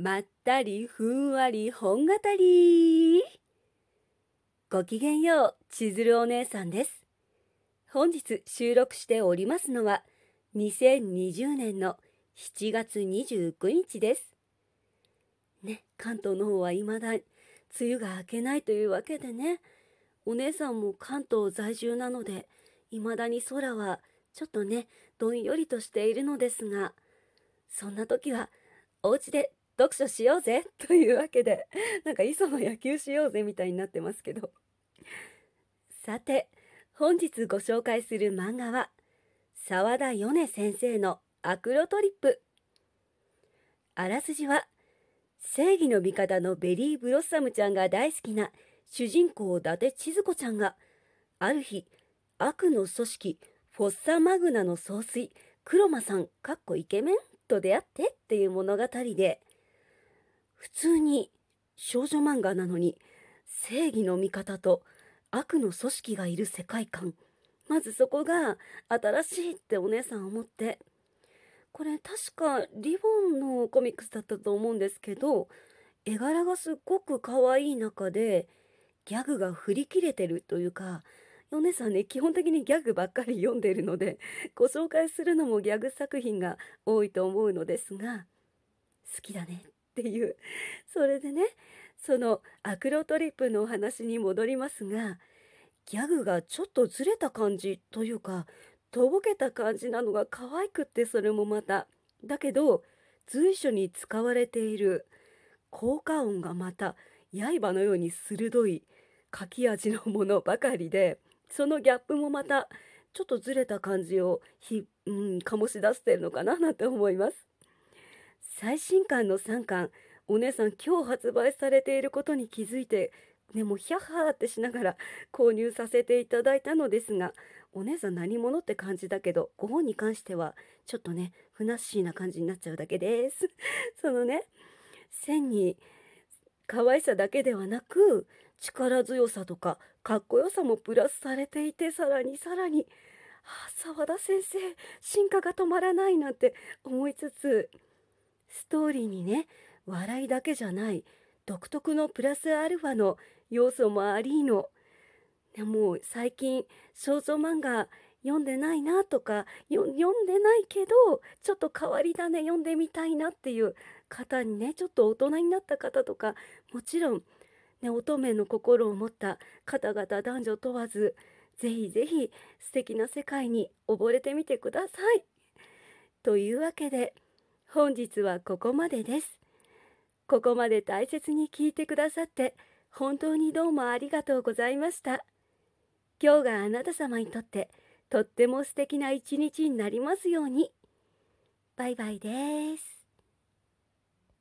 まったりふんわり本語り。ごきげんよう千鶴お姉さんです。本日収録しておりますのは2020年の7月29日です。ね関東の方は未だ梅雨が明けないというわけでね。お姉さんも関東在住なので未だに空はちょっとねどんよりとしているのですがそんな時はお家で読書しようぜ というわけでなんか磯の野球しようぜみたいになってますけど。さて本日ご紹介する漫画は沢田米先生のアクロトリップ。あらすじは正義の味方のベリーブロッサムちゃんが大好きな主人公伊達千鶴子ちゃんがある日悪の組織フォッサマグナの総帥黒間さんかっこイケメンと出会ってっていう物語で普通に少女漫画なのに正義の味方と悪の組織がいる世界観。まずそこが新しいってお姉さん思って。これ確かリボンのコミックスだったと思うんですけど絵柄がすっごく可愛い中でギャグが振り切れてるというかお姉さんね基本的にギャグばっかり読んでるのでご紹介するのもギャグ作品が多いと思うのですが好きだね。っていう それでねそのアクロトリップのお話に戻りますがギャグがちょっとずれた感じというかとぼけた感じなのが可愛くってそれもまただけど随所に使われている効果音がまた刃のように鋭い書き味のものばかりでそのギャップもまたちょっとずれた感じをひ、うん、醸し出してるのかななんて思います。最新刊の3巻お姉さん今日発売されていることに気づいてねもヒャッハーってしながら購入させていただいたのですがお姉さん何者って感じだけどご本に関してはちょっとねふなっしーな感じになっちゃうだけです。そのね線に可愛さだけではなく力強さとかかっこよさもプラスされていてさらにさらに「あ澤田先生進化が止まらない」なんて思いつつストーリーにね笑いだけじゃない独特のプラスアルファの要素もありのでも最近少女漫画読んでないなとか読んでないけどちょっと変わり種読んでみたいなっていう方にねちょっと大人になった方とかもちろんね、乙女の心を持った方々男女問わずぜひぜひ素敵な世界に溺れてみてください。というわけで本日はここまでです。ここまで大切に聞いてくださって本当にどうもありがとうございました。今日があなた様にとってとっても素敵な一日になりますように。バイバイです。